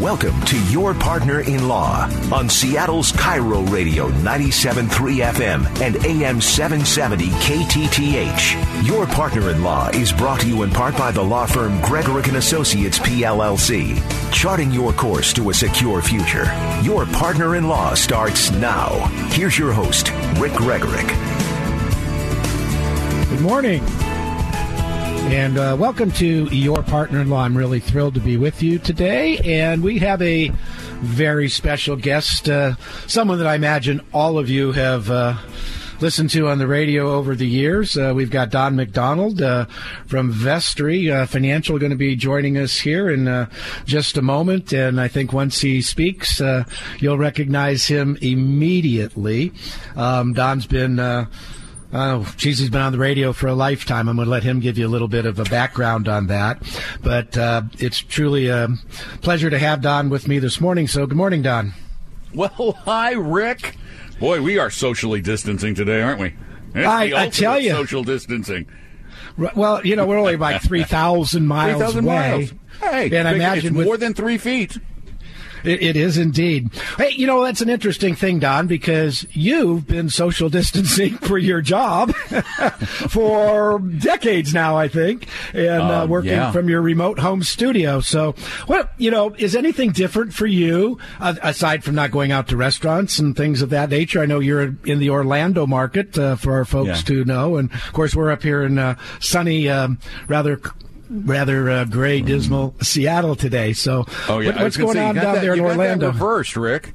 Welcome to Your Partner in Law on Seattle's KIRO Radio 97.3 FM and AM 770 KTTH. Your Partner in Law is brought to you in part by the law firm Gregorek Associates PLLC, charting your course to a secure future. Your Partner in Law starts now. Here's your host, Rick Gregorek. Good morning. And uh, welcome to Your Partner in Law. I'm really thrilled to be with you today. And we have a very special guest, uh, someone that I imagine all of you have. Uh, listened to on the radio over the years. Uh, we've got Don McDonald uh, from Vestory uh, Financial going to be joining us here in just a moment. And I think once he speaks, you'll recognize him immediately. Um, Don's been Oh, geez, he's been on the radio for a lifetime. I'm going to let him give you a little bit of a background on that. But uh, it's truly a pleasure to have Don with me this morning. So, good morning, Don. Well, hi, Rick. Boy, we are socially distancing today, aren't we? I, I, tell you, social distancing. Well, you know, we're only like three thousand miles 3, away. Miles. Hey, and I imagine with, more than three feet. It, it is indeed. Hey, you know, that's an interesting thing, Don, because you've been social distancing for your job for decades now, I think, and uh, um, working yeah. from your remote home studio. So, what, you know, is anything different for you uh, aside from not going out to restaurants and things of that nature? I know you're in the Orlando market uh, for our folks yeah. to know. And of course, we're up here in uh, sunny, um, rather rather uh, gray, dismal Seattle today. So, oh, yeah. what, what's going say, on down that, there in Orlando? reversed, Rick.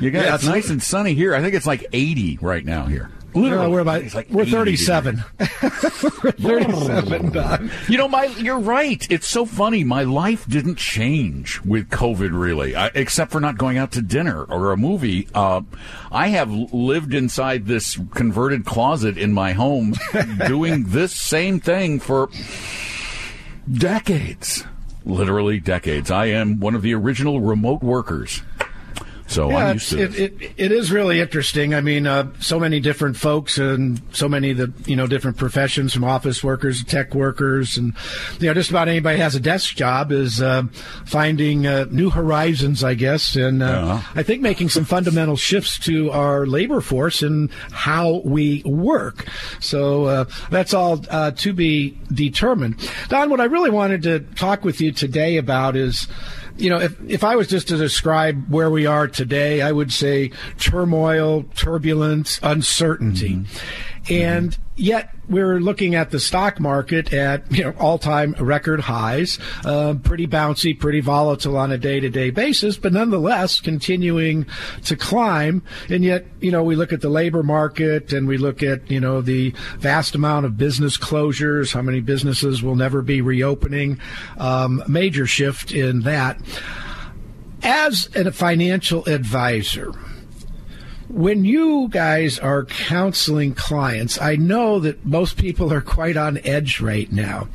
You got yeah, it's nice and sunny here. I think it's like 80 right now here. Literally, we're about like we're 37. we're 37, Don. You know, my you're right. It's so funny. My life didn't change with COVID, really, I, except for not going out to dinner or a movie. Uh, I have lived inside this converted closet in my home, doing this same thing for decades, literally decades. I am one of the original remote workers. So yeah, I'm used to it, it, it is really interesting. I mean, uh, so many different folks and so many the you know different professions from office workers, tech workers, and you know just about anybody has a desk job is uh, finding uh, new horizons, I guess, and uh, I think making some fundamental shifts to our labor force and how we work. So uh, that's all uh, to be determined. Don, what I really wanted to talk with you today about is you know, if, if I was just to describe where we are today, I would say turmoil, turbulence, uncertainty. Mm-hmm. And yet we're looking at the stock market at you know all-time record highs, uh, pretty bouncy, pretty volatile on a day-to-day basis, but nonetheless continuing to climb. And yet, you know, we look at the labor market and we look at you know the vast amount of business closures, how many businesses will never be reopening, um, major shift in that. As a financial advisor when you guys are counseling clients, I know that most people are quite on edge right now.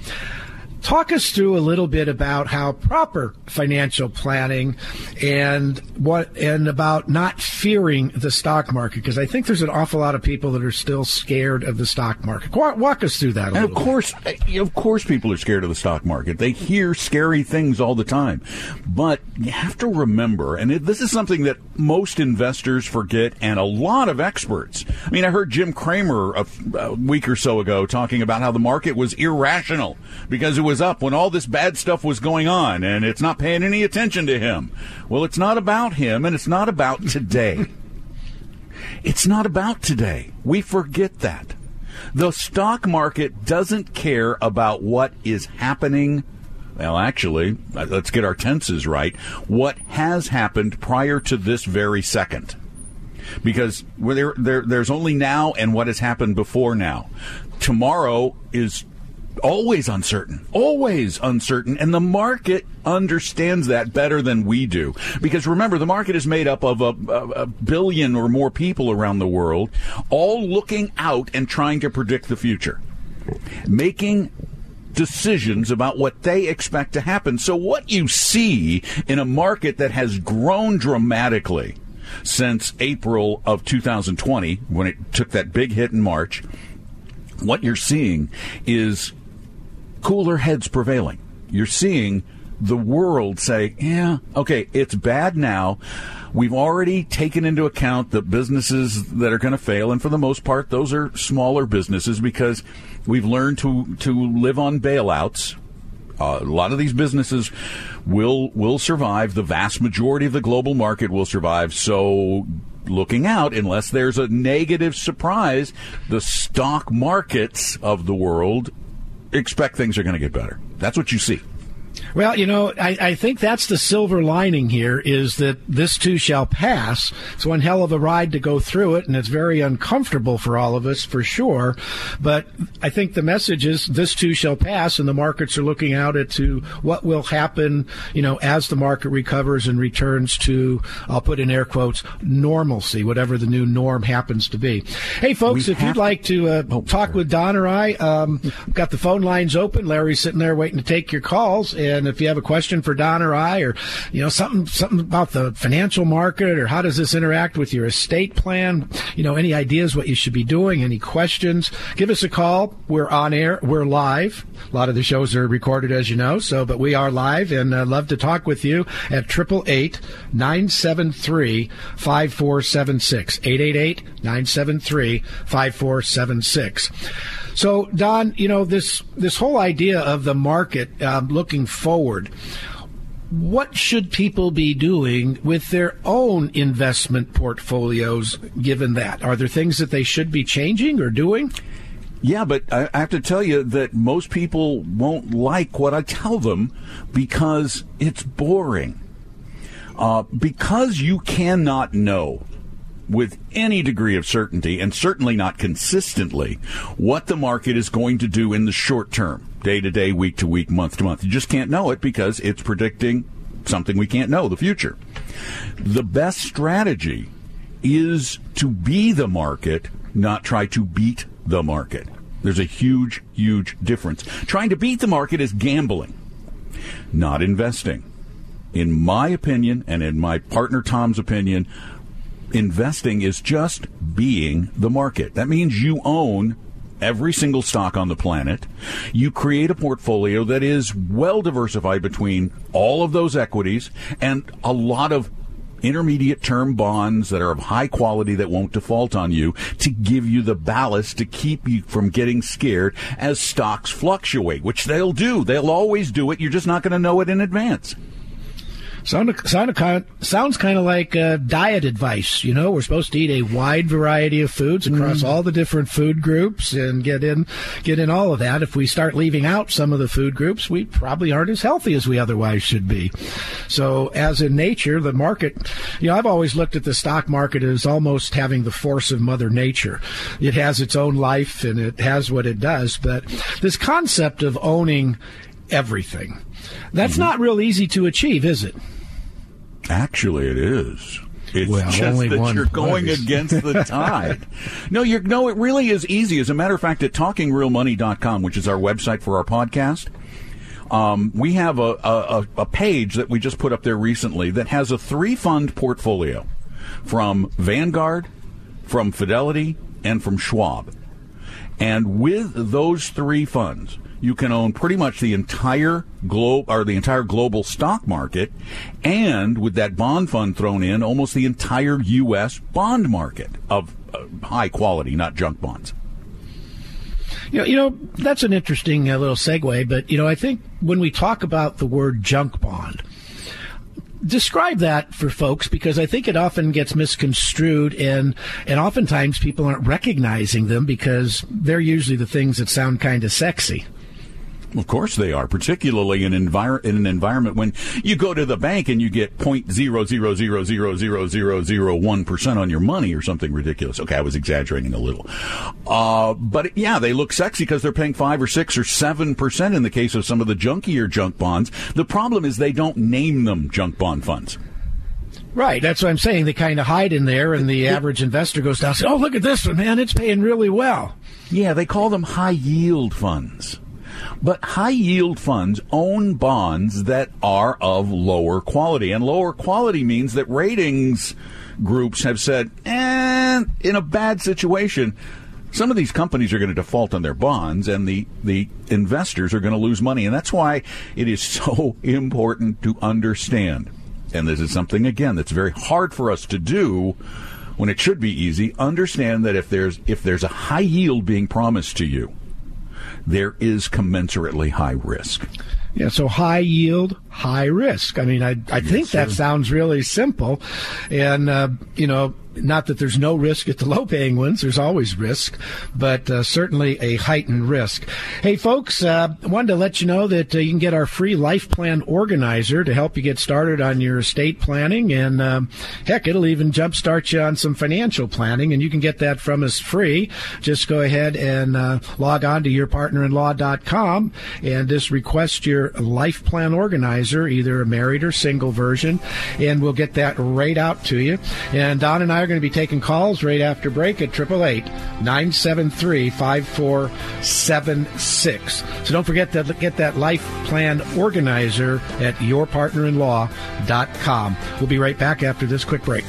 Talk us through a little bit about how proper financial planning and what and about not fearing the stock market because I think there's an awful lot of people that are still scared of the stock market. Walk, walk us through that. and of course, bit. of course, people are scared of the stock market. They hear scary things all the time, but you have to remember, and it, this is something that most investors forget, and a lot of experts. I mean, I heard Jim Cramer a, a week or so ago talking about how the market was irrational because it was up when all this bad stuff was going on and it's not paying any attention to him. Well, it's not about him and it's not about today. it's not about today. We forget that. The stock market doesn't care about what is happening. Well, actually, uh, let's get our tenses right. What has happened prior to this very second because there, there, there's only now and what has happened before now. Tomorrow is always uncertain, always uncertain. And the market understands that better than we do. Because remember, the market is made up of a, a, billion or more people around the world, all looking out and trying to predict the future. making decisions about what they expect to happen. So what you see in a market that has grown dramatically since April of 2020 when it took that big hit in March, what you're seeing is cooler heads prevailing. You're seeing the world say, yeah, okay, it's bad now. We've already taken into account the businesses that are going to fail, and for the most part, those are smaller businesses because we've learned to to live on bailouts. Uh, a lot of these businesses will will survive. The vast majority of the global market will survive. So, looking out, unless there's a negative surprise, the stock markets of the world expect things are going to get better. That's what you see. Well, you know, I, I, think that's the silver lining here is that this too shall pass. It's one hell of a ride to go through it, and it's very uncomfortable for all of us, for sure. But I think the message is this too shall pass, and the markets are looking out at to what will happen, you know, as the market recovers and returns to, I'll put in air quotes, normalcy, whatever the new norm happens to be. Hey, folks, we if you'd like to uh, oh, talk sorry. with Don or I, um, I've got the phone lines open. Larry's sitting there waiting to take your calls. And if you have a question for Don or I, or you know something something about the financial market, or how does this interact with your estate plan, you know, any ideas what you should be doing, any questions, give us a call. We're on air. We're live. A lot of the shows are recorded, as you know. So, but we are live, and uh, love to talk with you at triple eight nine seven three five four seven six eight eight eight nine seven three five four seven six. So, Don, you know this this whole idea of the market um, looking forward. What should people be doing with their own investment portfolios? Given that, are there things that they should be changing or doing? Yeah, but I have to tell you that most people won't like what I tell them because it's boring. Uh, because you cannot know with any degree of certainty, and certainly not consistently, what the market is going to do in the short term, day to day, week to week, month to month. You just can't know it because it's predicting something we can't know, the future. The best strategy is to be the market, not try to beat the market. There's a huge, huge difference. Trying to beat the market is gambling, not investing. In my opinion, and in my partner Tom's opinion, investing is just being the market. That means you own every single stock on the planet. You create a portfolio that is well diversified between all of those equities and a lot of intermediate term bonds that are of high quality that won't default on you to give you the ballast to keep you from getting scared as stocks fluctuate, which they'll do. They'll always do it. You're just not going to know it in advance. Sound, sound, sounds kind of like uh, diet advice. You know, we're supposed to eat a wide variety of foods across mm. all the different food groups and get in get in all of that. If we start leaving out some of the food groups, we probably aren't as healthy as we otherwise should be. So, as in nature, the market, you know, I've always looked at the stock market as almost having the force of Mother Nature. It has its own life and it has what it does. But this concept of owning everything that's mm-hmm. not real easy to achieve, is it? Actually, it is. It's well, just that you're going against the tide. no, you're no. It really is easy. As a matter of fact, at TalkingRealMoney.com, which is our website for our podcast, um, we have a, a, a page that we just put up there recently that has a three fund portfolio from Vanguard, from Fidelity, and from Schwab. And with those three funds, you can own pretty much the entire globe or the entire global stock market, and with that bond fund thrown in, almost the entire U.S. bond market of uh, high quality, not junk bonds. You know, you know that's an interesting uh, little segue, but you know, I think when we talk about the word junk bond, describe that for folks because I think it often gets misconstrued and and oftentimes people aren't recognizing them because they're usually the things that sound kind of sexy. Of course they are, particularly in, envir- in an environment when you go to the bank and you get point zero zero zero zero zero zero zero one percent on your money or something ridiculous. Okay, I was exaggerating a little, uh, but yeah, they look sexy because they're paying five or six or seven percent in the case of some of the junkier junk bonds. The problem is they don't name them junk bond funds. Right, that's what I'm saying. They kind of hide in there, and the average investor goes down and says, "Oh, look at this one, man! It's paying really well." Yeah, they call them high yield funds. But high yield funds own bonds that are of lower quality. And lower quality means that ratings groups have said, eh, in a bad situation, some of these companies are going to default on their bonds and the, the investors are going to lose money. And that's why it is so important to understand. And this is something, again, that's very hard for us to do when it should be easy. Understand that if there's, if there's a high yield being promised to you, there is commensurately high risk. Yeah, so high yield, high risk. I mean, I, I yes, think sir. that sounds really simple. And, uh, you know, not that there's no risk at the low paying ones, there's always risk, but uh, certainly a heightened risk. Hey, folks, uh, wanted to let you know that uh, you can get our free life plan organizer to help you get started on your estate planning. And um, heck, it'll even jumpstart you on some financial planning, and you can get that from us free. Just go ahead and uh, log on to yourpartnerinlaw.com and just request your life plan organizer, either a married or single version, and we'll get that right out to you. And Don and I are going to be taking calls right after break at 888 973 5476. So don't forget to get that life plan organizer at yourpartnerinlaw.com. We'll be right back after this quick break.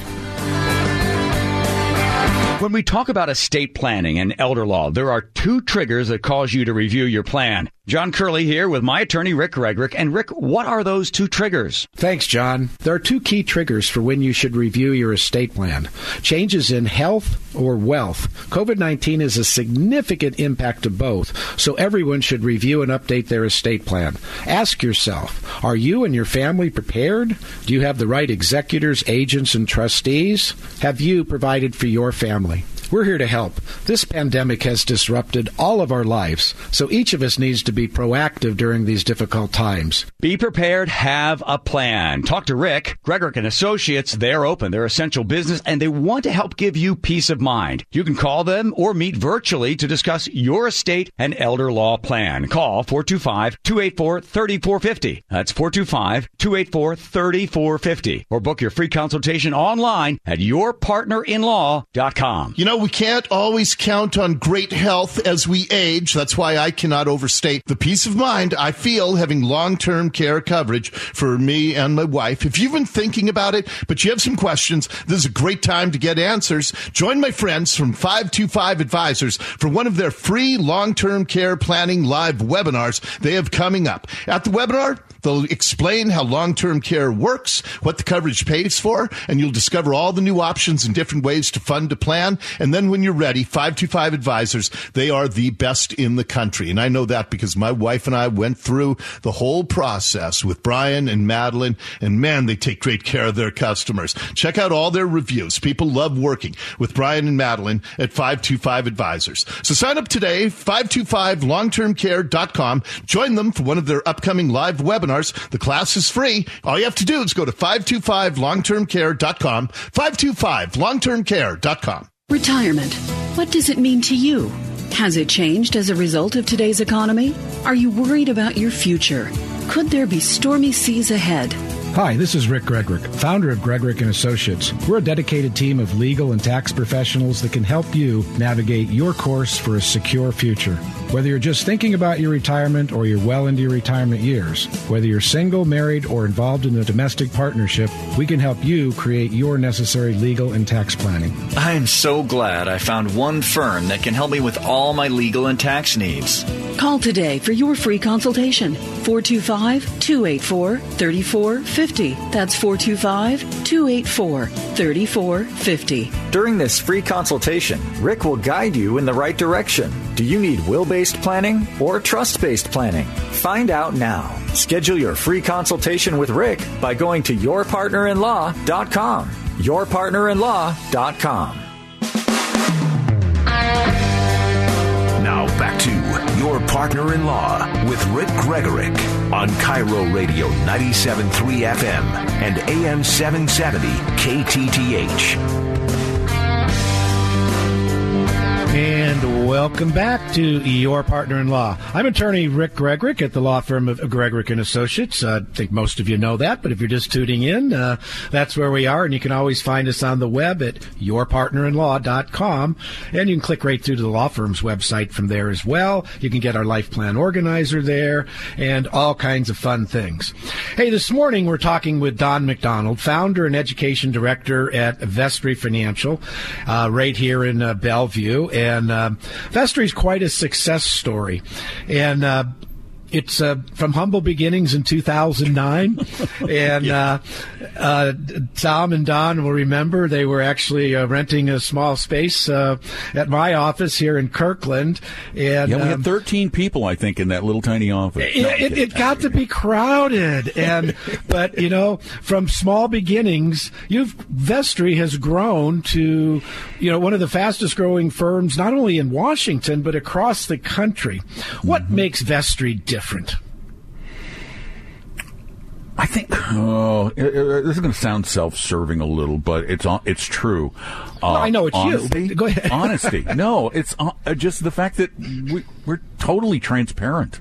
When we talk about estate planning and elder law, there are two triggers that cause you to review your plan. John Curley here with my attorney, Rick Gregorek. And Rick, what are those two triggers? Thanks, John. There are two key triggers for when you should review your estate plan changes in health or wealth. COVID 19 is a significant impact to both, so everyone should review and update their estate plan. Ask yourself Are you and your family prepared? Do you have the right executors, agents, and trustees? Have you provided for your family? We're here to help. This pandemic has disrupted all of our lives, so each of us needs to be proactive during these difficult times. Be prepared, have a plan. Talk to Rick, Gregorek and Associates. They're open, they're essential business, and they want to help give you peace of mind. You can call them or meet virtually to discuss your estate and elder law plan. Call 425-284-3450. That's 425-284-3450. Or book your free consultation online at yourpartnerinlaw.com. You know, we can't always count on great health as we age. That's why I cannot overstate the peace of mind I feel having long-term care coverage for me and my wife. If you've been thinking about it, but you have some questions, this is a great time to get answers. Join my friends from 525 Advisors for one of their free long-term care planning live webinars they have coming up. At the webinar, They'll explain how long-term care works, what the coverage pays for, and you'll discover all the new options and different ways to fund a plan. And then when you're ready, 525 Advisors, they are the best in the country. And I know that because my wife and I went through the whole process with Brian and Madeline, and man, they take great care of their customers. Check out all their reviews. People love working with Brian and Madeline at 525 Advisors. So sign up today, 525longtermcare.com. Join them for one of their upcoming live webinars the class is free. All you have to do is go to 525longtermcare.com, 525longtermcare.com. Retirement. What does it mean to you? Has it changed as a result of today's economy? Are you worried about your future? Could there be stormy seas ahead? Hi, this is Rick Gregorek, founder of Gregorek and Associates. We're a dedicated team of legal and tax professionals that can help you navigate your course for a secure future. Whether you're just thinking about your retirement or you're well into your retirement years, whether you're single, married, or involved in a domestic partnership, we can help you create your necessary legal and tax planning. I am so glad I found one firm that can help me with all my legal and tax needs. Call today for your free consultation. 425 284 3450. That's 425 284 3450. During this free consultation, Rick will guide you in the right direction. Do you need will based planning or trust based planning? Find out now. Schedule your free consultation with Rick by going to yourpartnerinlaw.com. Yourpartnerinlaw.com. Now back to Your Partner in Law with Rick Gregorek on KIRO Radio 97.3 FM and AM 770 KTTH. And welcome back to Your Partner in Law. I'm attorney Rick Gregorek at the law firm of Gregorek and Associates. Uh, I think most of you know that, but if you're just tuning in, uh, that's where we are. And you can always find us on the web at yourpartnerinlaw.com. And you can click right through to the law firm's website from there as well. You can get our life plan organizer there and all kinds of fun things. Hey, this morning we're talking with Don McDonald, founder and education director at Vestory Financial, uh, right here in uh, Bellevue. And uh, Vestory's quite a success story. And uh, it's uh, from humble beginnings in 2009, and yeah. uh, uh, Tom and Don will remember they were actually uh, renting a small space uh, at my office here in Kirkland. And yeah, we um, had 13 people, I think, in that little tiny office. It, no, it, it got to be crowded, and but you know, from small beginnings, you've Vestory has grown to you know one of the fastest growing firms, not only in Washington but across the country. What mm-hmm. makes Vestory different? I think oh, it, it, this is going to sound self-serving a little, but it's it's true. Uh, I know it's honesty, you. Go ahead. honesty. No, it's uh, just the fact that we, we're totally transparent.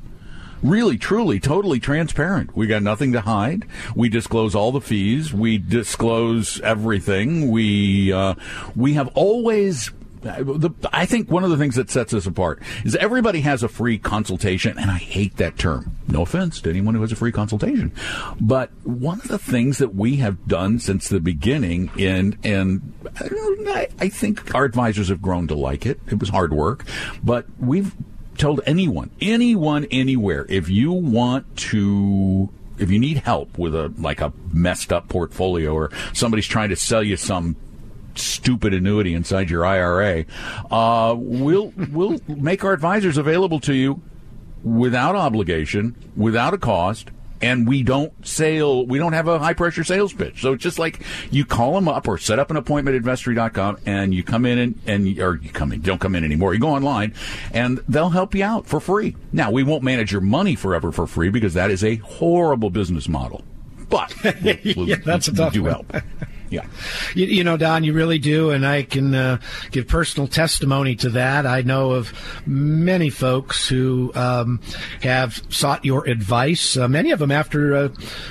Really, truly, totally transparent. We got nothing to hide. We disclose all the fees. We disclose everything. We uh, we have always I think one of the things that sets us apart is everybody has a free consultation, and I hate that term. No offense to anyone who has a free consultation, but one of the things that we have done since the beginning, and and I, I think our advisors have grown to like it. It was hard work, but we've told anyone, anyone, anywhere, if you want to if you need help with a like a messed up portfolio or somebody's trying to sell you some stupid annuity inside your IRA, uh, we'll we'll make our advisors available to you without obligation, without a cost, and we don't sale we don't have a high pressure sales pitch. So it's just like you call them up or set up an appointment at vestory.com and you come in and, and or you come in don't come in anymore. You go online and they'll help you out for free. Now we won't manage your money forever for free because that is a horrible business model but we'll, we'll, that's a tough do one. help yeah. You, you, know, Don, you really do, and I can uh, give personal testimony to that. I know of many folks who um, have sought your advice. Uh, many of them after, uh,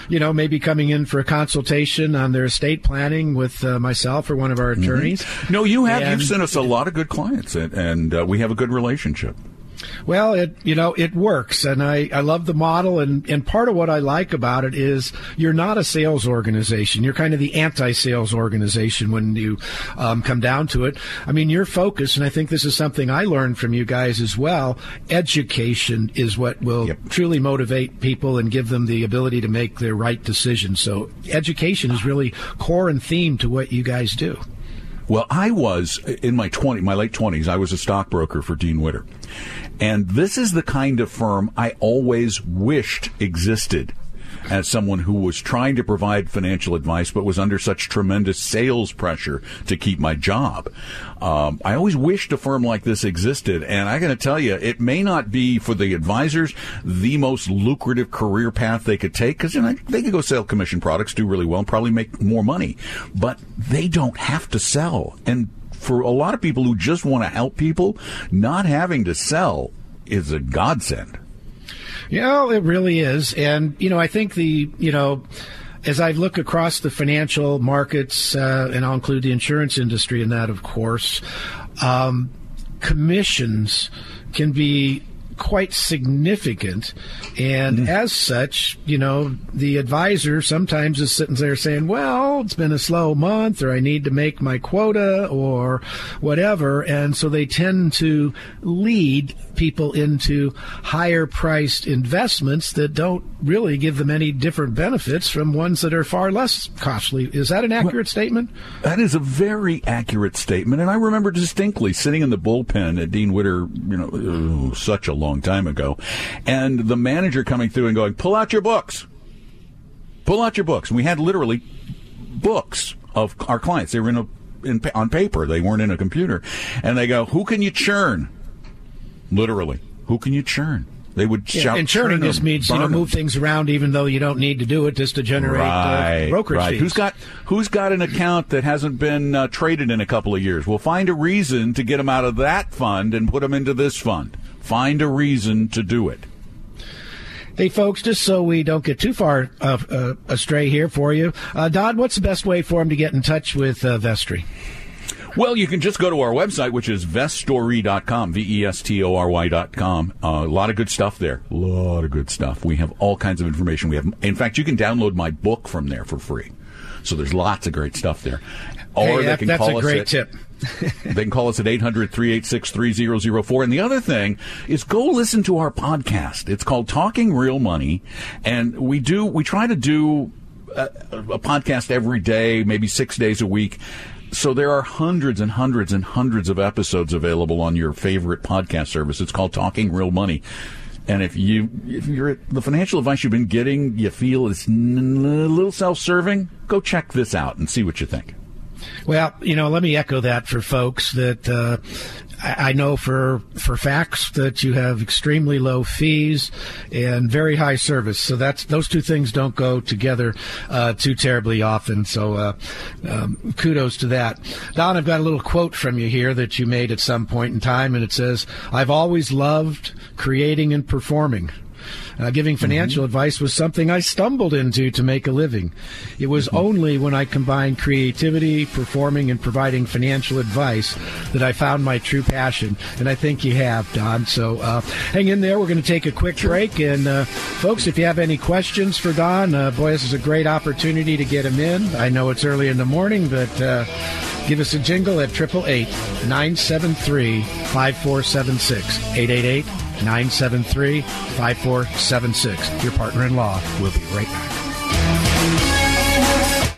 you know, maybe coming in for a consultation on their estate planning with uh, myself or one of our mm-hmm. attorneys. Mm-hmm. No, you have. And, You've sent us a lot of good clients, and, and uh, we have a good relationship. Well, it you know it works, and I, I love the model, and and part of what I like about it is you're not a sales organization. You're kind of the anti-sales organization when you um, come down to it. I mean, your focus, and I think this is something I learned from you guys as well. Education is what will yep. truly motivate people and give them the ability to make their right decisions. So, education is really core and theme to what you guys do. Well, I was in my 20, my late 20s, I was a stockbroker for Dean Witter. And this is the kind of firm I always wished existed as someone who was trying to provide financial advice but was under such tremendous sales pressure to keep my job. Um, I always wished a firm like this existed, and I got to tell you, it may not be for the advisors the most lucrative career path they could take because you know, they could go sell commission products, do really well, and probably make more money, but they don't have to sell. And for a lot of people who just want to help people, not having to sell is a godsend. Know, it really is. And, you know, I think the, you know, as I look across the financial markets, uh, and I'll include the insurance industry in that, of course, um, commissions can be quite significant. And mm-hmm. as such, you know, the advisor sometimes is sitting there saying, well, it's been a slow month, or I need to make my quota, or whatever. And so they tend to lead people into higher priced investments that don't really give them any different benefits from ones that are far less costly. Is that an accurate well, statement? That is a very accurate statement. And I remember distinctly sitting in the bullpen at Dean Witter, you know, such a long long time ago. And the manager coming through and going, pull out your books. Pull out your books. And we had literally books of our clients. They were in a, in, on paper. They weren't in a computer. And they go, who can you churn? Literally. Who can you churn? They would Yeah, shout. and churning "Churn just means you know move things around even though you don't need to do it just to generate right, uh, brokerage right. fees. Who's got who's got an account that hasn't been uh, traded in a couple of years? We'll find a reason to get them out of that fund and put them into this fund. Find a reason to do it. Hey, folks, just so we don't get too far uh, uh, astray here for you, uh, Don, what's the best way for him to get in touch with uh, Vestory? Well, you can just go to our website, which is vestory.com, V-E-S-T-O-R-Y.com. Uh, a lot of good stuff there. A lot of good stuff. We have all kinds of information. We have, in fact, you can download my book from there for free. So there's lots of great stuff there. Or Hey, they that- can that's call a us great at- tip. they can call us at 800 386 3004. And the other thing is go listen to our podcast. It's called Talking Real Money. And we do, we try to do a, a podcast every day, maybe six days a week. So there are hundreds and hundreds and hundreds of episodes available on your favorite podcast service. It's called Talking Real Money. And if you, if you're the financial advice you've been getting, you feel n- a little self-serving, go check this out and see what you think. Well, you know, let me echo that for folks that uh, I know for for facts that you have extremely low fees and very high service. So that's those two things don't go together uh, too terribly often. So uh, um, kudos to that. Don, I've got a little quote from you here that you made at some point in time, and it says, "I've always loved creating and performing." Uh, giving financial advice was something I stumbled into to make a living. It was only when I combined creativity, performing, and providing financial advice that I found my true passion. And I think you have, Don. So uh, hang in there. We're going to take a quick break. And uh, folks, if you have any questions for Don, uh, boy, this is a great opportunity to get him in. I know it's early in the morning, but. Uh, Give us a jingle at 888 973 5476. 888 973 5476. Your partner in law. We'll be right back.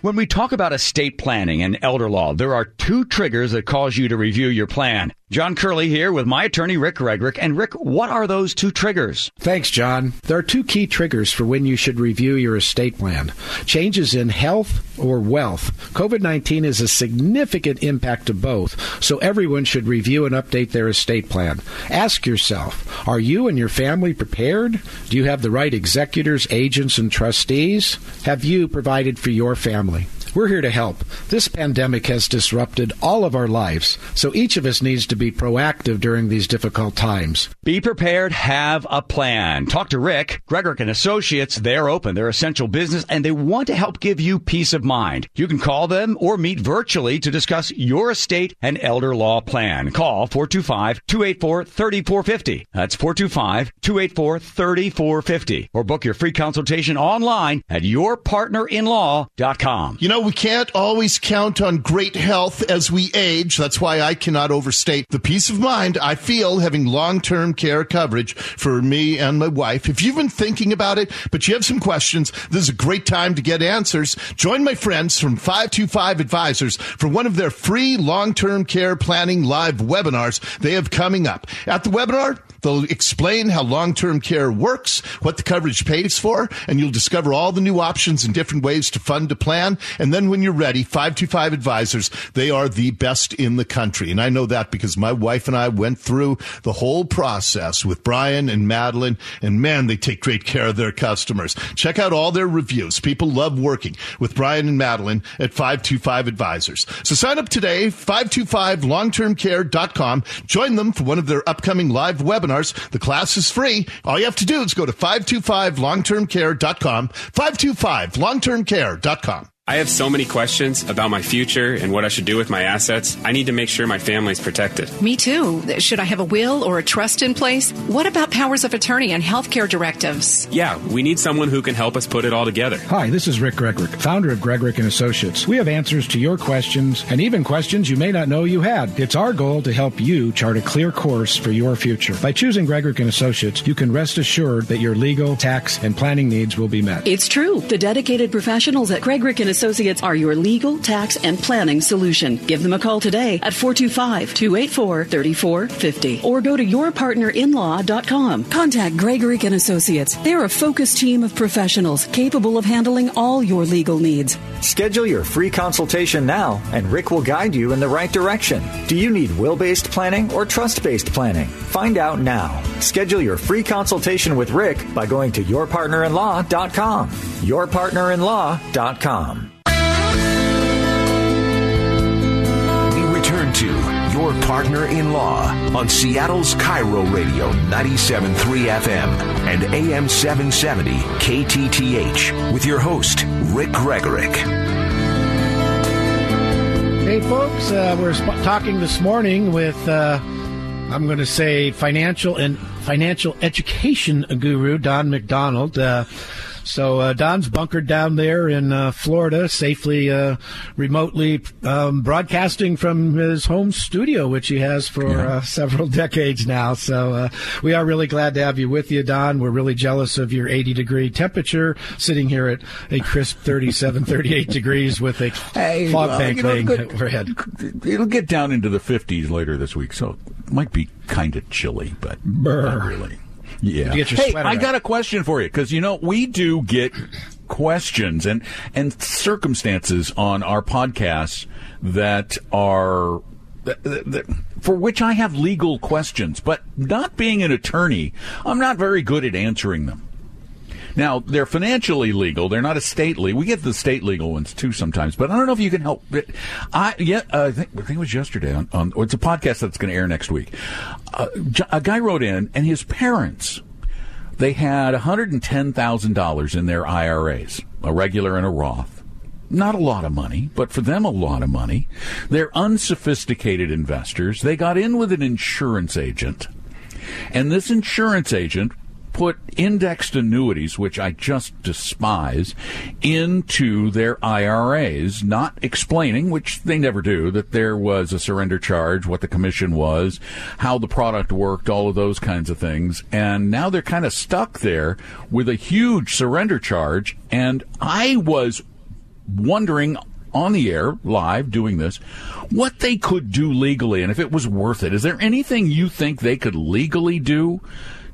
When we talk about estate planning and elder law, there are two triggers that cause you to review your plan. John Curley here with my attorney, Rick Gregorek. And Rick, what are those two triggers? Thanks, John. There are two key triggers for when you should review your estate plan changes in health or wealth. COVID 19 is a significant impact to both, so everyone should review and update their estate plan. Ask yourself Are you and your family prepared? Do you have the right executors, agents, and trustees? Have you provided for your family? We're here to help. This pandemic has disrupted all of our lives, so each of us needs to be proactive during these difficult times. Be prepared, have a plan. Talk to Rick, Gregorek and Associates. They're open. They're essential business and they want to help give you peace of mind. You can call them or meet virtually to discuss your estate and elder law plan. Call 425-284-3450. That's 425-284-3450 or book your free consultation online at yourpartnerinlaw.com. You know, we can't always count on great health as we age. That's why I cannot overstate the peace of mind I feel having long term care coverage for me and my wife. If you've been thinking about it, but you have some questions, this is a great time to get answers. Join my friends from 525 Advisors for one of their free long term care planning live webinars they have coming up. At the webinar, They'll explain how long term care works, what the coverage pays for, and you'll discover all the new options and different ways to fund a plan. And then when you're ready, 525 Advisors, they are the best in the country. And I know that because my wife and I went through the whole process with Brian and Madeline, and man, they take great care of their customers. Check out all their reviews. People love working with Brian and Madeline at 525 Advisors. So sign up today, 525longtermcare.com. Join them for one of their upcoming live webinars. The class is free. All you have to do is go to 525longtermcare.com, 525longtermcare.com. I have so many questions about my future and what I should do with my assets. I need to make sure my family is protected. Me too. Should I have a will or a trust in place? What about powers of attorney and healthcare directives? Yeah, we need someone who can help us put it all together. Hi, this is Rick Gregorek, founder of Gregorek and Associates. We have answers to your questions and even questions you may not know you had. It's our goal to help you chart a clear course for your future. By choosing Gregorek and Associates, you can rest assured that your legal, tax, and planning needs will be met. It's true. The dedicated professionals at Gregorek and Associates are your legal, tax, and planning solution. Give them a call today at 425-284-3450 or go to yourpartnerinlaw.com. Contact Gregorek and Associates. They're a focused team of professionals capable of handling all your legal needs. Schedule your free consultation now, and Rick will guide you in the right direction. Do you need will based planning or trust based planning? Find out now. Schedule your free consultation with Rick by going to yourpartnerinlaw.com. Yourpartnerinlaw.com. Your Partner in Law on Seattle's KIRO Radio 97.3 FM and AM 770 KTTH with your host, Rick Gregorek. Hey, folks, uh, we're sp- talking this morning with, uh, I'm going to say, financial and financial education guru Don McDonald. Uh, so uh, Don's bunkered down there in uh, Florida, safely, uh, remotely um, broadcasting from his home studio, which he has for Yeah. uh, several decades now. So uh, we are really glad to have you with you, Don. We're really jealous of your 80 degree temperature, sitting here at a crisp 37, 38 degrees with a Hey, fog well, bank you know, laying good- overhead. It'll get down into the 50s later this week, so it might be kind of chilly, but not really. Yeah. You hey, I out. got a question for you because you know we do get questions and and circumstances on our podcasts that are that, that- for which I have legal questions, but not being an attorney, I'm not very good at answering them. Now they're financially legal; they're not a state legal. We get the state legal ones too sometimes, but I don't know if you can help. I yeah, uh, I think I think it was yesterday on. on it's a podcast that's going to air next week. Uh, a guy wrote in, and his parents they had one hundred and ten thousand dollars in their IRAs, a regular and a Roth. Not a lot of money, but for them a lot of money. They're unsophisticated investors. They got in with an insurance agent. And this insurance agent put indexed annuities, which I just despise, into their IRAs, not explaining, which they never do, that there was a surrender charge, what the commission was, how the product worked, all of those kinds of things. And now they're kind of stuck there with a huge surrender charge. And I was wondering on the air live doing this what they could do legally and if it was worth it is there anything you think they could legally do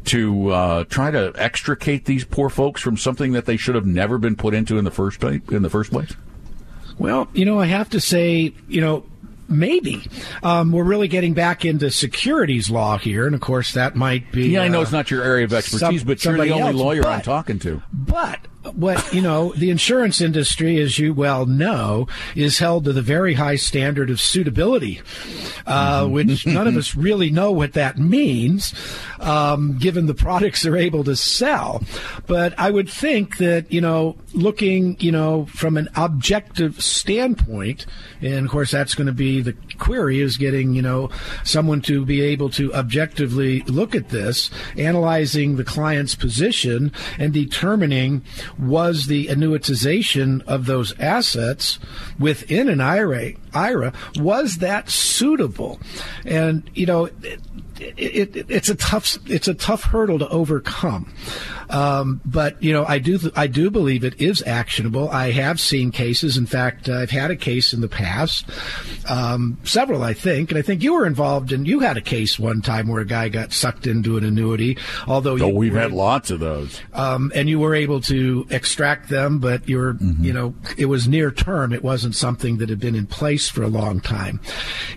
to uh, try to extricate these poor folks from something that they should have never been put into in the first place in the first place Well, you know, I have to say, you know, maybe um, we're really getting back into securities law here, and of course that might be. yeah i know uh, it's not your area of expertise some- but you're the only else, lawyer i'm talking to But what you know, the insurance industry, as you well know, is held to the very high standard of suitability, uh, Mm-hmm. which none of us really know what that means, um, given the products they're able to sell. But I would think that you know, looking you know from an objective standpoint, and of course that's going to be the query is getting you know someone to be able to objectively look at this, analyzing the client's position and determining was the annuitization of those assets within an IRA IRA was that suitable, and you know. It, it, it, it's a tough it's a tough hurdle to overcome, um, but you know I do I do believe it is actionable. I have seen cases. In fact, I've had a case in the past, um, several I think, and I think you were involved in. You had a case one time where a guy got sucked into an annuity. Although oh we've had lots of those um, and you were able to extract them, but you're, Mm-hmm. you know, it was near term. It wasn't something that had been in place for a long time.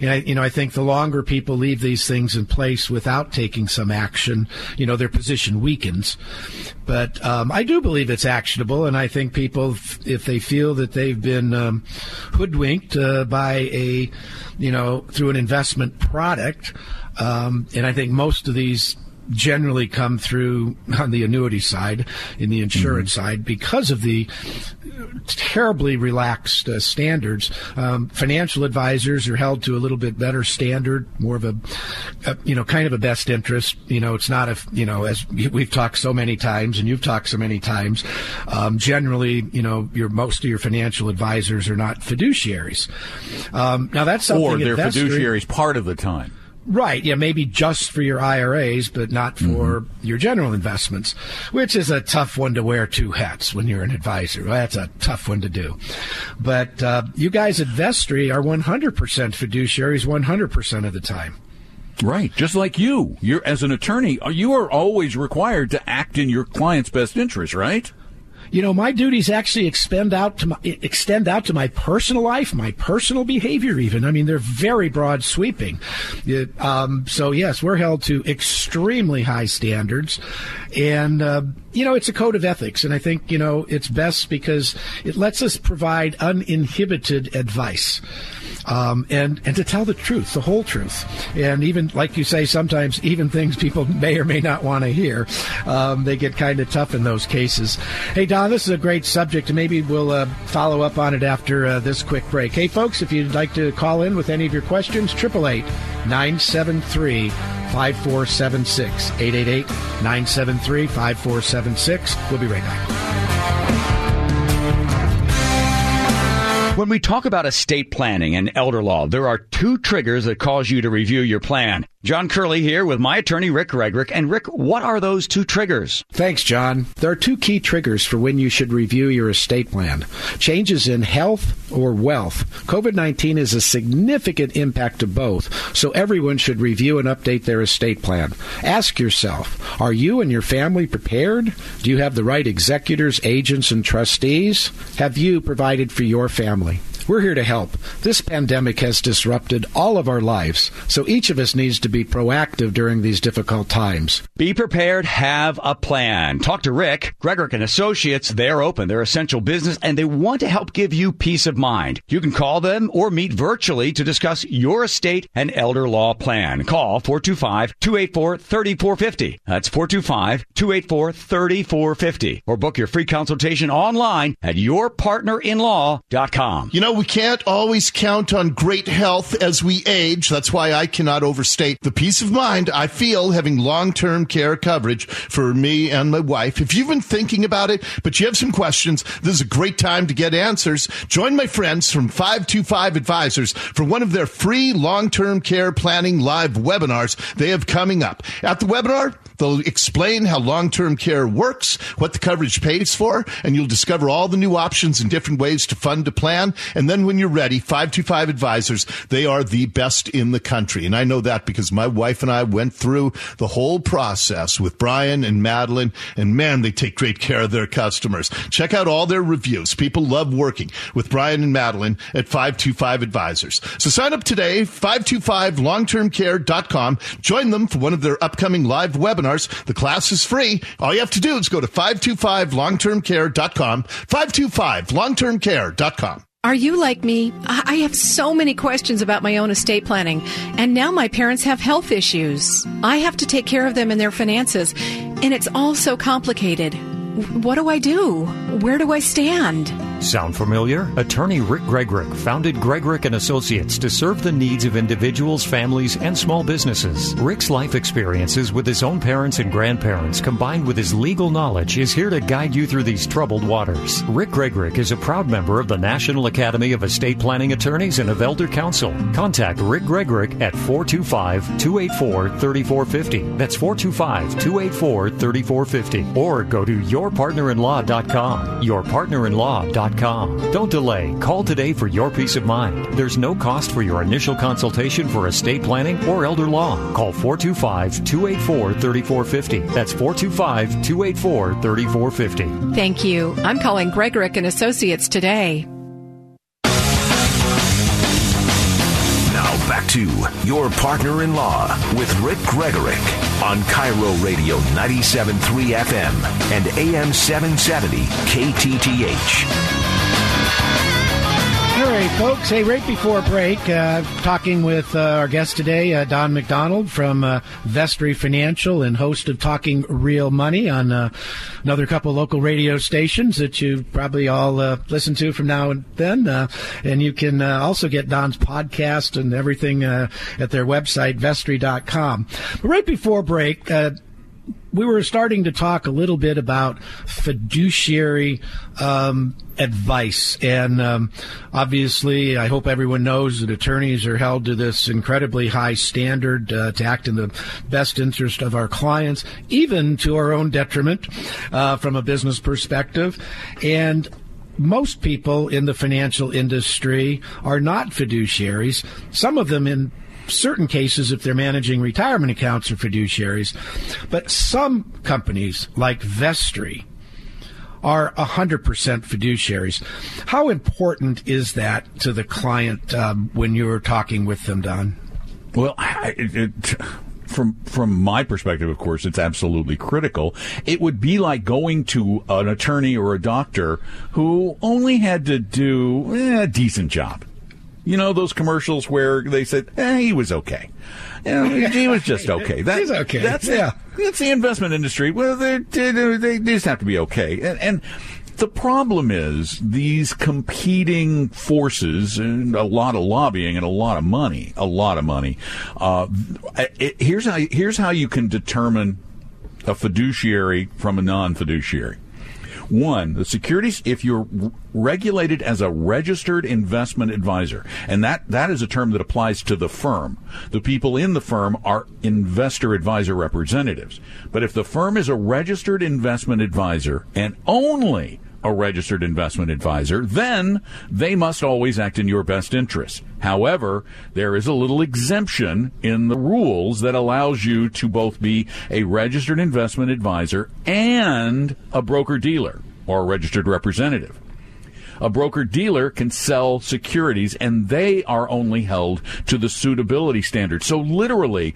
And I, you know, I think the longer people leave these things in place without taking some action, you know, their position weakens. But um, I do believe it's actionable, and I think people, if they feel that they've been um, hoodwinked uh, by a, you know, through an investment product, um, and I think most of these generally come through on the annuity side, in the insurance side, because of the terribly relaxed uh, standards. Um, financial advisors are held to a little bit better standard, more of a, a, you know, kind of a best interest. You know, it's not a, you know, as we've talked so many times and you've talked so many times, um, generally, you know, your most of your financial advisors are not fiduciaries. Um, now that's something or their investor- fiduciaries part of the time Right. Yeah, maybe just for your IRAs, but not for mm-hmm. your general investments, which is a tough one to wear two hats when you're an advisor. That's a tough one to do. But uh, you guys at Vestory are 100% fiduciaries 100% of the time. Right, just like you. You're as an attorney, you are always required to act in your client's best interest, right? You know, my duties actually extend out to my, extend out to my personal life, my personal behavior. Even I mean, they're very broad sweeping. It, um, so yes, we're held to extremely high standards, and uh, you know, it's a code of ethics, and I think you know it's best because it lets us provide uninhibited advice um, and and to tell the truth, the whole truth, and even like you say, sometimes even things people may or may not want to hear, um, they get kind of tough in those cases. Hey Don, this is a great subject, and maybe we'll uh, follow up on it after uh, this quick break. Hey folks, if you'd like to call in with any of your questions, triple eight nine seven three. 5476 888 973 5476. We'll be right back. When we talk about estate planning and elder law, there are two triggers that cause you to review your plan. John Curley here with my attorney, Rick Gregorek. And Rick, what are those two triggers? Thanks, John. There are two key triggers for when you should review your estate plan changes in health or wealth. COVID 19 is a significant impact to both, so everyone should review and update their estate plan. Ask yourself are you and your family prepared? Do you have the right executors, agents, and trustees? Have you provided for your family? We're here to help. This pandemic has disrupted all of our lives, so each of us needs to be proactive during these difficult times. Be prepared, have a plan. Talk to Rick, Gregorek and Associates. They're open, they're essential business, and they want to help give you peace of mind. You can call them or meet virtually to discuss your estate and elder law plan. Call 425-284-3450. That's 425-284-3450. Or book your free consultation online at yourpartnerinlaw.com. You know, we can't always count on great health as we age. That's why I cannot overstate the peace of mind I feel having long term care coverage for me and my wife. If you've been thinking about it, but you have some questions, this is a great time to get answers. Join my friends from 525 Advisors for one of their free long term care planning live webinars they have coming up. At the webinar, They'll explain how long term care works, what the coverage pays for, and you'll discover all the new options and different ways to fund a plan. And then when you're ready, 525 Advisors, they are the best in the country. And I know that because my wife and I went through the whole process with Brian and Madeline, and man, they take great care of their customers. Check out all their reviews. People love working with Brian and Madeline at 525 Advisors. So sign up today, 525longtermcare.com. Join them for one of their upcoming live webinars webinars. The class is free. All you have to do is go to 525longtermcare.com, 525longtermcare.com. Are you like me? I have so many questions about my own estate planning, and now my parents have health issues. I have to take care of them and their finances, and it's all so complicated. What do I do? Where do I stand? Sound familiar? Attorney Rick Gregorek founded Gregorek and Associates to serve the needs of individuals, families, and small businesses. Rick's life experiences with his own parents and grandparents combined with his legal knowledge is here to guide you through these troubled waters. Rick Gregorek is a proud member of the National Academy of Estate Planning Attorneys and of Elder Counsel. Contact Rick Gregorek at 425-284-3450. That's 425-284-3450 or go to yourpartnerinlaw.com. Yourpartnerinlaw.com don't delay. Call today for your peace of mind. There's no cost for your initial consultation for estate planning or elder law. Call 425 284 3450. That's 425 284 3450. Thank you. I'm calling Gregorek and Associates today. To your partner in law with Rick Gregorek on KIRO Radio 97.3 FM and AM 770 KTTH. All right, folks. Hey, right before break, uh, talking with uh, our guest today, uh, Don McDonald from uh, Vestory Financial and host of Talking Real Money on uh, another couple local radio stations that you probably all uh, listen to from now and then. and you can also get Don's podcast and everything at their website, vestory.com. But right before break, we were starting to talk a little bit about fiduciary um, advice. And um, obviously, I hope everyone knows that attorneys are held to this incredibly high standard uh, to act in the best interest of our clients, even to our own detriment uh, from a business perspective. And most people in the financial industry are not fiduciaries. Some of them in certain cases, if they're managing retirement accounts, or fiduciaries. But some companies, like Vestory, are 100% fiduciaries. How important is that to the client um, when you're talking with them, Don? Well, it, from from my perspective, of course, it's absolutely critical. It would be like going to an attorney or a doctor who only had to do eh, a decent job. You know those commercials where they said eh, he was okay. You know, he was just okay. That, He's okay. That's yeah. That's the investment industry. Well, they, they just have to be okay. And, and the problem is these competing forces and a lot of lobbying and a lot of money, a lot of money. Uh, it, here's how here's how you can determine a fiduciary from a non-fiduciary. One, the securities, if you're regulated as a registered investment advisor, and that, that is a term that applies to the firm. The people in the firm are investor advisor representatives. But if the firm is a registered investment advisor and only a registered investment advisor, then they must always act in your best interest. However, there is a little exemption in the rules that allows you to both be a registered investment advisor and a broker dealer or a registered representative. A broker dealer can sell securities and they are only held to the suitability standard. So literally,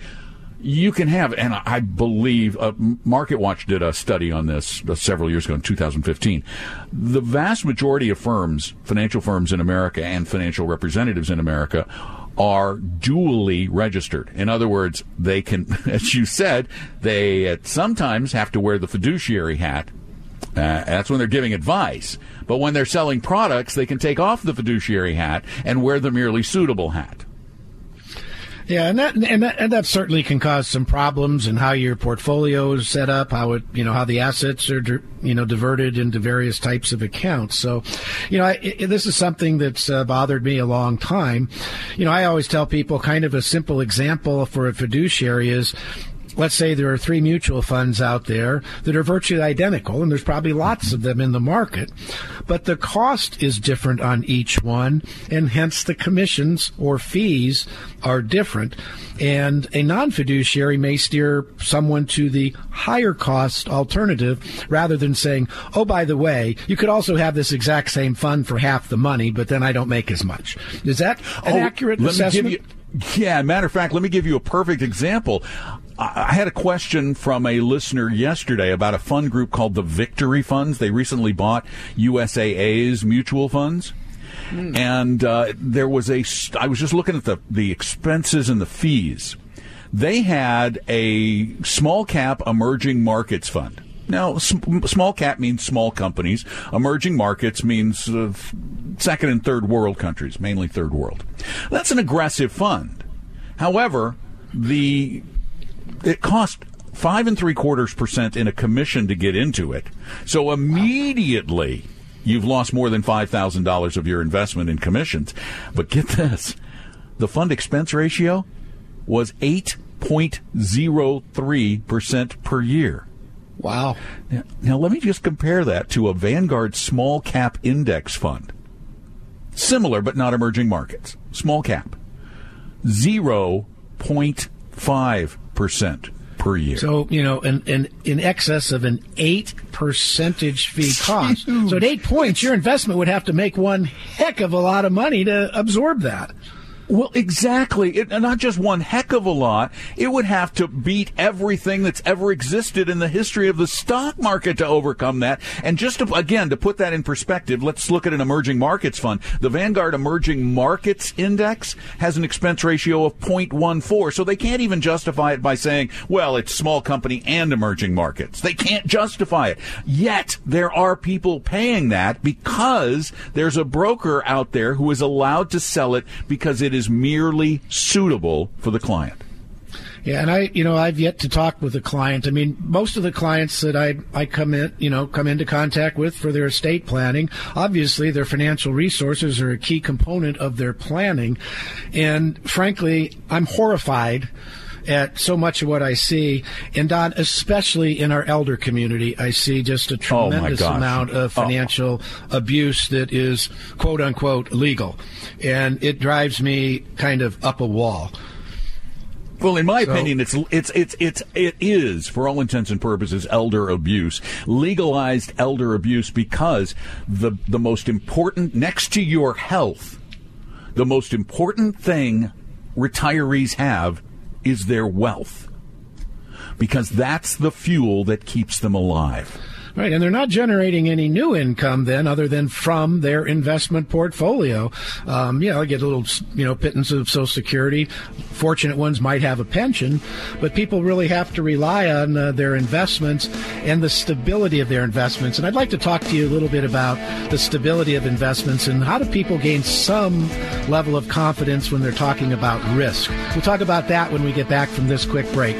you can have, and I believe uh, Market Watch did a study on this uh, several years ago in 2015. The vast majority of firms, financial firms in America and financial representatives in America, are dually registered. In other words, they can, as you said, they sometimes have to wear the fiduciary hat. Uh, that's when they're giving advice. But when they're selling products, they can take off the fiduciary hat and wear the merely suitable hat. Yeah, and that and that, and that certainly can cause some problems in how your portfolio is set up, how it you know how the assets are you know diverted into various types of accounts. So, you know, I, it, this is something that's uh, bothered me a long time. You know, I always tell people kind of a simple example for a fiduciary is let's say there are three mutual funds out there that are virtually identical, and there's probably lots of them in the market, but the cost is different on each one, and hence the commissions or fees are different. And a non fiduciary may steer someone to the higher cost alternative rather than saying, oh, by the way, you could also have this exact same fund for half the money, but then I don't make as much. Is that an oh, accurate assessment? Yeah, matter of fact, let me give you a perfect example. I had a question from a listener yesterday about a fund group called the Victory Funds. They recently bought USAA's mutual funds. Mm. And uh, there was a, I was just looking at the, the expenses and the fees. They had a small cap emerging markets fund. Now, small cap means small companies. Emerging markets means uh, second and third world countries, mainly third world. That's an aggressive fund. However, the it cost five and three quarters percent in a commission to get into it. So immediately you've lost more than five thousand dollars of your investment in commissions. But get this, the fund expense ratio was eight point zero three percent per year. Wow. Now, now, let me just compare that to a Vanguard small cap index fund. Similar, but not emerging markets. Small cap. 0.5 percent per year. So you know, in, in, in excess of an eight percentage fee cost. so at eight points, your investment would have to make one heck of a lot of money to absorb that. Well, exactly. It, not just one heck of a lot. It would have to beat everything that's ever existed in the history of the stock market to overcome that. And just to, again, to put that in perspective, let's look at an emerging markets fund. The Vanguard Emerging Markets Index has an expense ratio of 0.14. So they can't even justify it by saying, well, it's small company and emerging markets. They can't justify it. Yet there are people paying that because there's a broker out there who is allowed to sell it because it is is merely suitable for the client. Yeah, and I, you know, I've yet to talk with a client. I mean, most of the clients that I, I come in, you know, come into contact with for their estate planning, obviously their financial resources are a key component of their planning. And frankly, I'm horrified at so much of what I see. And Don, especially in our elder community, I see just a Oh, tremendous gosh. amount of Oh. financial abuse that is quote unquote legal. And it drives me kind of up a wall. Well, in my So- opinion, it's it's it's it's it is for all intents and purposes elder abuse, legalized elder abuse, because the the most important next to your health, the most important thing retirees have is their wealth, because that's the fuel that keeps them alive. Right, and they're not generating any new income then, other than from their investment portfolio. Um, yeah, they get a little, you know, pittance of Social Security. Fortunate ones might have a pension, but people really have to rely on uh, their investments and the stability of their investments. And I'd like to talk to you a little bit about the stability of investments and how do people gain some level of confidence when they're talking about risk. We'll talk about that when we get back from this quick break.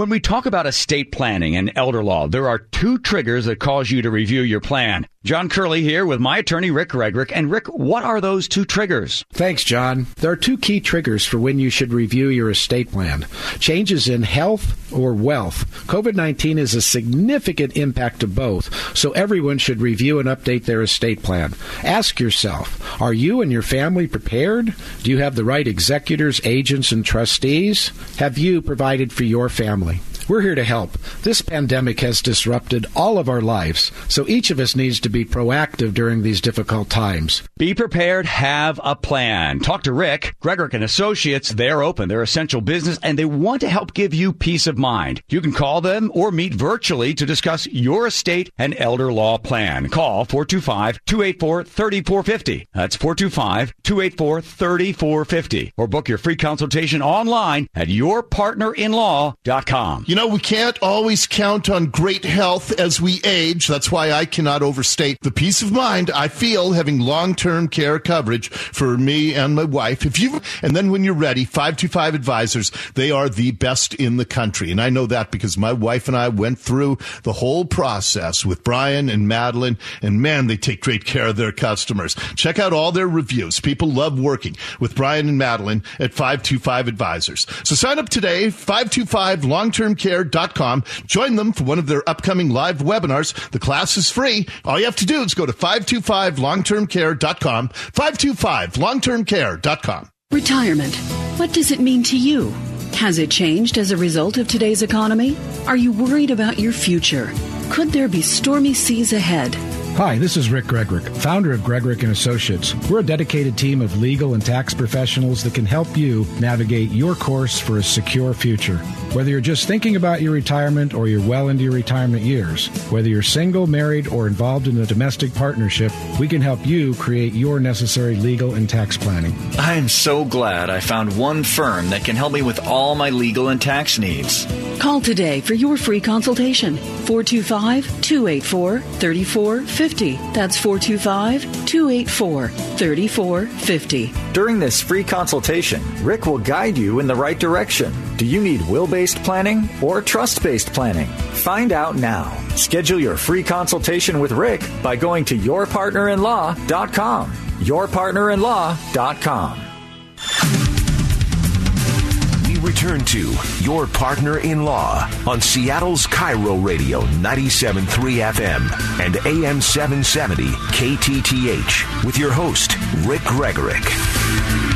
When we talk about estate planning and elder law, there are two triggers that cause you to review your plan. John Curley here with my attorney, Rick Gregorek. And Rick, what are those two triggers? Thanks, John. There are two key triggers for when you should review your estate plan changes in health or wealth. COVID 19 is a significant impact to both, so everyone should review and update their estate plan. Ask yourself Are you and your family prepared? Do you have the right executors, agents, and trustees? Have you provided for your family? We're here to help. This pandemic has disrupted all of our lives, so each of us needs to be proactive during these difficult times. Be prepared, have a plan. Talk to Rick, Gregorek and Associates. They're open. They're essential business and they want to help give you peace of mind. You can call them or meet virtually to discuss your estate and elder law plan. Call 425-284-3450. That's 425-284-3450 or book your free consultation online at yourpartnerinlaw.com. You know, we can't always count on great health as we age. That's why I cannot overstate the peace of mind I feel having long-term care coverage for me and my wife. If you and then when you're ready, 525 Advisors, they are the best in the country. And I know that because my wife and I went through the whole process with Brian and Madeline and man, they take great care of their customers. Check out all their reviews. People love working with Brian and Madeline at 525 Advisors. So sign up today, 525longtermcare.com. Join them for one of their upcoming live webinars. The class is free. All you have to do is go to 525longtermcare.com, 525longtermcare.com. Retirement. What does it mean to you? Has it changed as a result of today's economy? Are you worried about your future? Could there be stormy seas ahead? Hi, this is Rick Gregorek, founder of Gregorek and Associates. We're a dedicated team of legal and tax professionals that can help you navigate your course for a secure future. Whether you're just thinking about your retirement or you're well into your retirement years, whether you're single, married, or involved in a domestic partnership, we can help you create your necessary legal and tax planning. I'm so glad I found one firm that can help me with all my legal and tax needs. Call today for your free consultation. 425 284 3450. That's 425 284 3450. During this free consultation, Rick will guide you in the right direction. Do you need will based planning or trust based planning? Find out now. Schedule your free consultation with Rick by going to yourpartnerinlaw.com. Yourpartnerinlaw.com. Return to Your Partner in Law on Seattle's KIRO Radio 97.3 FM and AM 770 KTTH with your host, Rick Gregorek.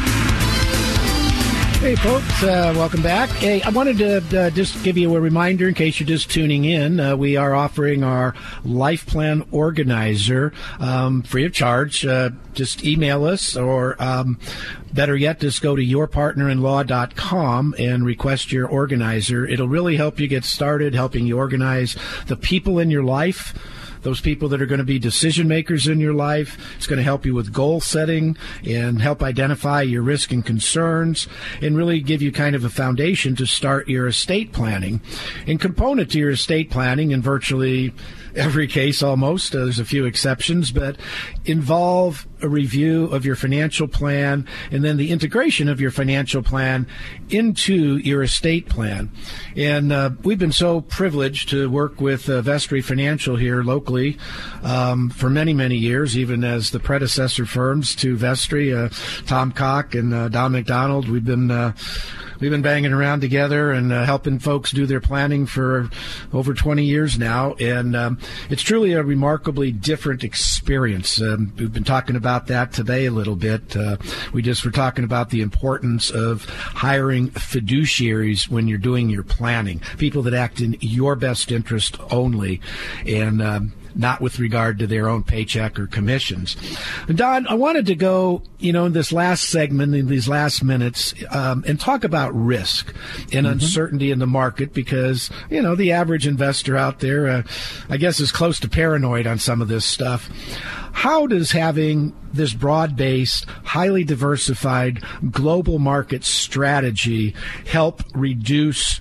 Hey, folks, uh, welcome back. Hey, I wanted to uh, just give you a reminder in case you're just tuning in. Uh, we are offering our Life Plan Organizer um, free of charge. Uh, just email us, or um, better yet, just go to yourpartnerinlaw.com and request your organizer. It'll really help you get started, helping you organize the people in your life those people that are going to be decision makers in your life. It's going to help you with goal setting and help identify your risk and concerns and really give you kind of a foundation to start your estate planning. And component to your estate planning in virtually every case almost, there's a few exceptions, but involve a review of your financial plan and then the integration of your financial plan into your estate plan. And uh, we've been so privileged to work with uh, Vestory Financial here locally um, for many, many years, even as the predecessor firms to Vestory, uh, Tom Cock and uh, Don McDonald. We've been uh, we've been banging around together and uh, helping folks do their planning for over 20 years now. And um, it's truly a remarkably different experience. Um, we've been talking about that today a little bit. Uh, we just were talking about the importance of hiring fiduciaries when you're doing your planning, people that act in your best interest only. And um, not with regard to their own paycheck or commissions. Don, I wanted to go, you know, in this last segment, in these last minutes, um, and talk about risk and mm-hmm. uncertainty in the market because, you know, the average investor out there, uh, I guess, is close to paranoid on some of this stuff. How does having this broad based, highly diversified global market strategy help reduce?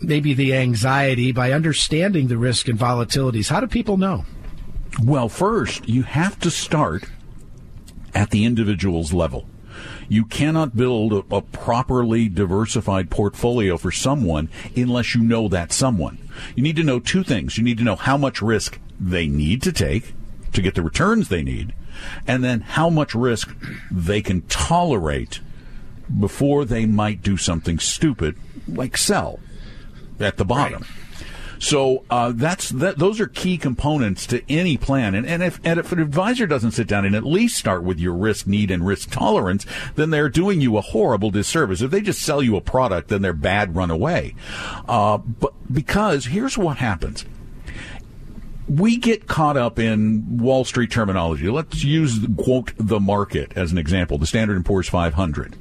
Maybe the anxiety by understanding the risk and volatilities? How do people know? Well, first, you have to start at the individual's level. You cannot build a, a, properly diversified portfolio for someone unless you know that someone. You need to know two things. You need to know how much risk they need to take to get the returns they need, and then how much risk they can tolerate before they might do something stupid like sell at the bottom. Right. So uh, that's that. Those are key components to any plan. And, and if and if an advisor doesn't sit down and at least start with your risk need and risk tolerance, then they're doing you a horrible disservice. If they just sell you a product, then they're bad. Run away. Uh, but because here's what happens we get caught up in Wall Street terminology. Let's use quote the market as an example, the Standard and Poor's 500.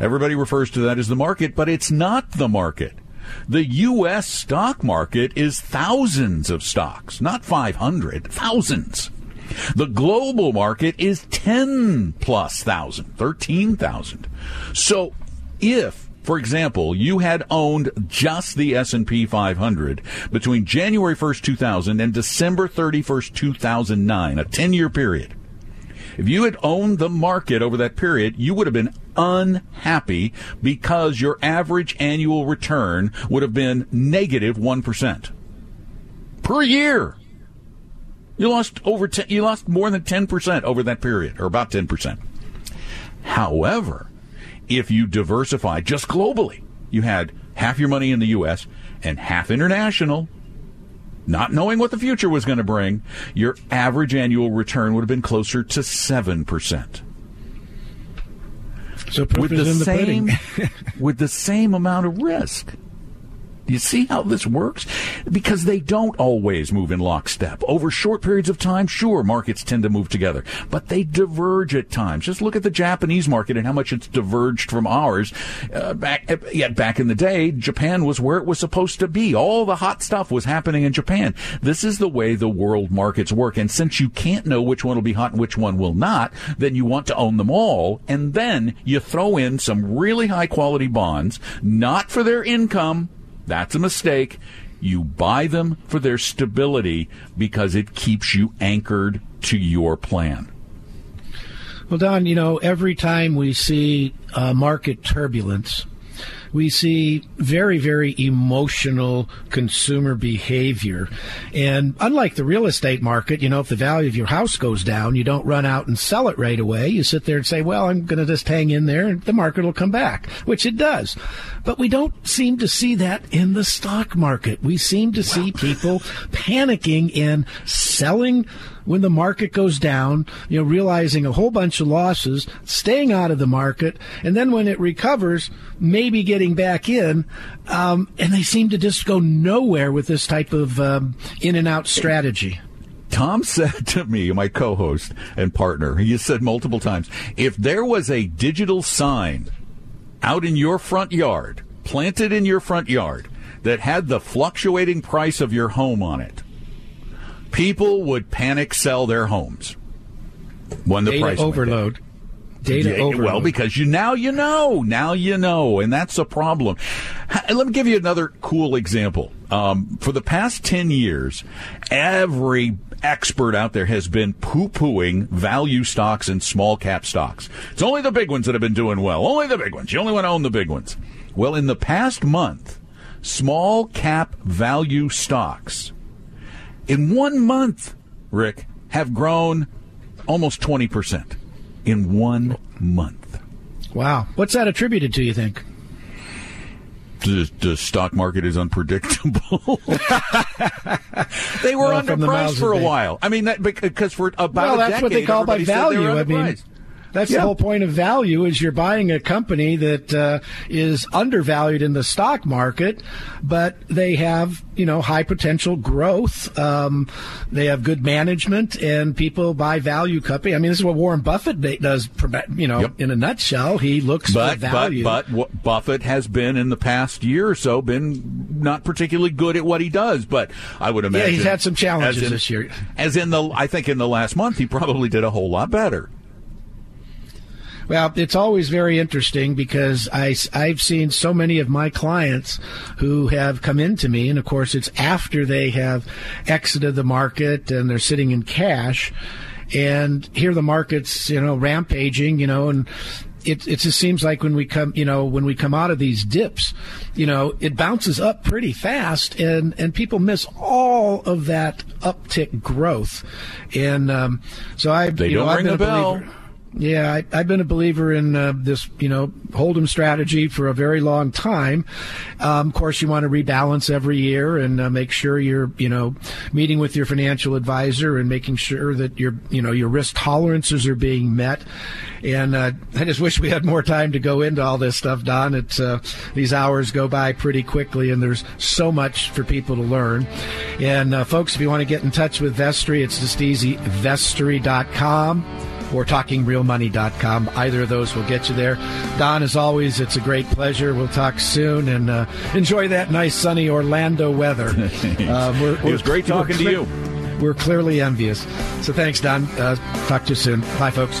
Everybody refers to that as the market, but it's not the market. The U.S. stock market is thousands of stocks, not 500, thousands. The global market is 10 plus thousand, 13,000. So if, for example, you had owned just the S&P 500 between January 1st, 2000 and December 31st, 2009, a 10-year period, if you had owned the market over that period, you would have been unhappy because your average annual return would have been negative 1 per year. You lost over 10, you lost more than 10% over that period or about 10%. However, if you diversify just globally, you had half your money in the US and half international, not knowing what the future was going to bring, your average annual return would have been closer to 7%. So with the, the same with the same amount of risk. You see how this works? Because they don't always move in lockstep. Over short periods of time, sure, markets tend to move together, but they diverge at times. Just look at the Japanese market and how much it's diverged from ours. Uh, back, uh, yet back in the day, Japan was where it was supposed to be. All the hot stuff was happening in Japan. This is the way the world markets work. And since you can't know which one will be hot and which one will not, then you want to own them all. And then you throw in some really high quality bonds, not for their income, that's a mistake. You buy them for their stability because it keeps you anchored to your plan. Well, Don, you know, every time we see uh, market turbulence, we see very, very emotional consumer behavior. And unlike the real estate market, you know, if the value of your house goes down, you don't run out and sell it right away. You sit there and say, well, I'm going to just hang in there and the market will come back, which it does. But we don't seem to see that in the stock market. We seem to see people panicking and selling when the market goes down, you know, realizing a whole bunch of losses, staying out of the market, and then when it recovers, maybe getting back in. Um, and they seem to just go nowhere with this type of um, in and out strategy. Tom said to me, my co-host and partner, he said multiple times, if there was a digital sign out in your front yard, planted in your front yard, that had the fluctuating price of your home on it, people would panic sell their homes when the Data price overload. Data yeah, overload. Well, because you now you know, now you know, and that's a problem. Let me give you another cool example. Um, for the past 10 years, every expert out there has been poo pooing value stocks and small cap stocks. It's only the big ones that have been doing well. Only the big ones. You only want to own the big ones. Well, in the past month, small cap value stocks in one month, Rick, have grown almost 20% in one month. Wow. What's that attributed to, you think? The, the stock market is unpredictable. they were Well, from the underpriced for a while. I mean, that, because for about well, a that's decade, what they call by everybody said they were value. I mean, underpriced. That's Yeah. the whole point of value is you're buying a company that uh, is undervalued in the stock market, but they have you know high potential growth. Um, they have good management, and people buy value company. I mean, this is what Warren Buffett does. You know, Yep. in a nutshell, he looks But for value. but what Buffett has been in the past year or so been not particularly good at what he does. But I would imagine he's had some challenges in- this year. As in the, I think in the last month he probably did a whole lot better. Well, it's always very interesting because I, I've seen so many of my clients who have come into me, and of course, it's after they have exited the market and they're sitting in cash, and here the market's you know rampaging, you know, and it, it just seems like when we come, you know, when we come out of these dips, you know, it bounces up pretty fast, and and people miss all of that uptick growth, and um, so I, They you know, don't I've been a bell. believer. Yeah, I, I've been a believer in uh, this, you know, hold'em strategy for a very long time. Um, of course, you want to rebalance every year and uh, make sure you're, you know, meeting with your financial advisor and making sure that your, you know, your risk tolerances are being met. And uh, I just wish we had more time to go into all this stuff, Don. It's uh, these hours go by pretty quickly, and there's so much for people to learn. And uh, folks, if you want to get in touch with Vestory, it's just easy. Vestory.com or talkingrealmoney.com. Either of those will get you there. Don, as always, it's a great pleasure. We'll talk soon and uh, enjoy that nice sunny Orlando weather. Uh, we're, It was great we're talking to you. We're clearly envious. So thanks, Don. Uh, talk to you soon. Bye, folks.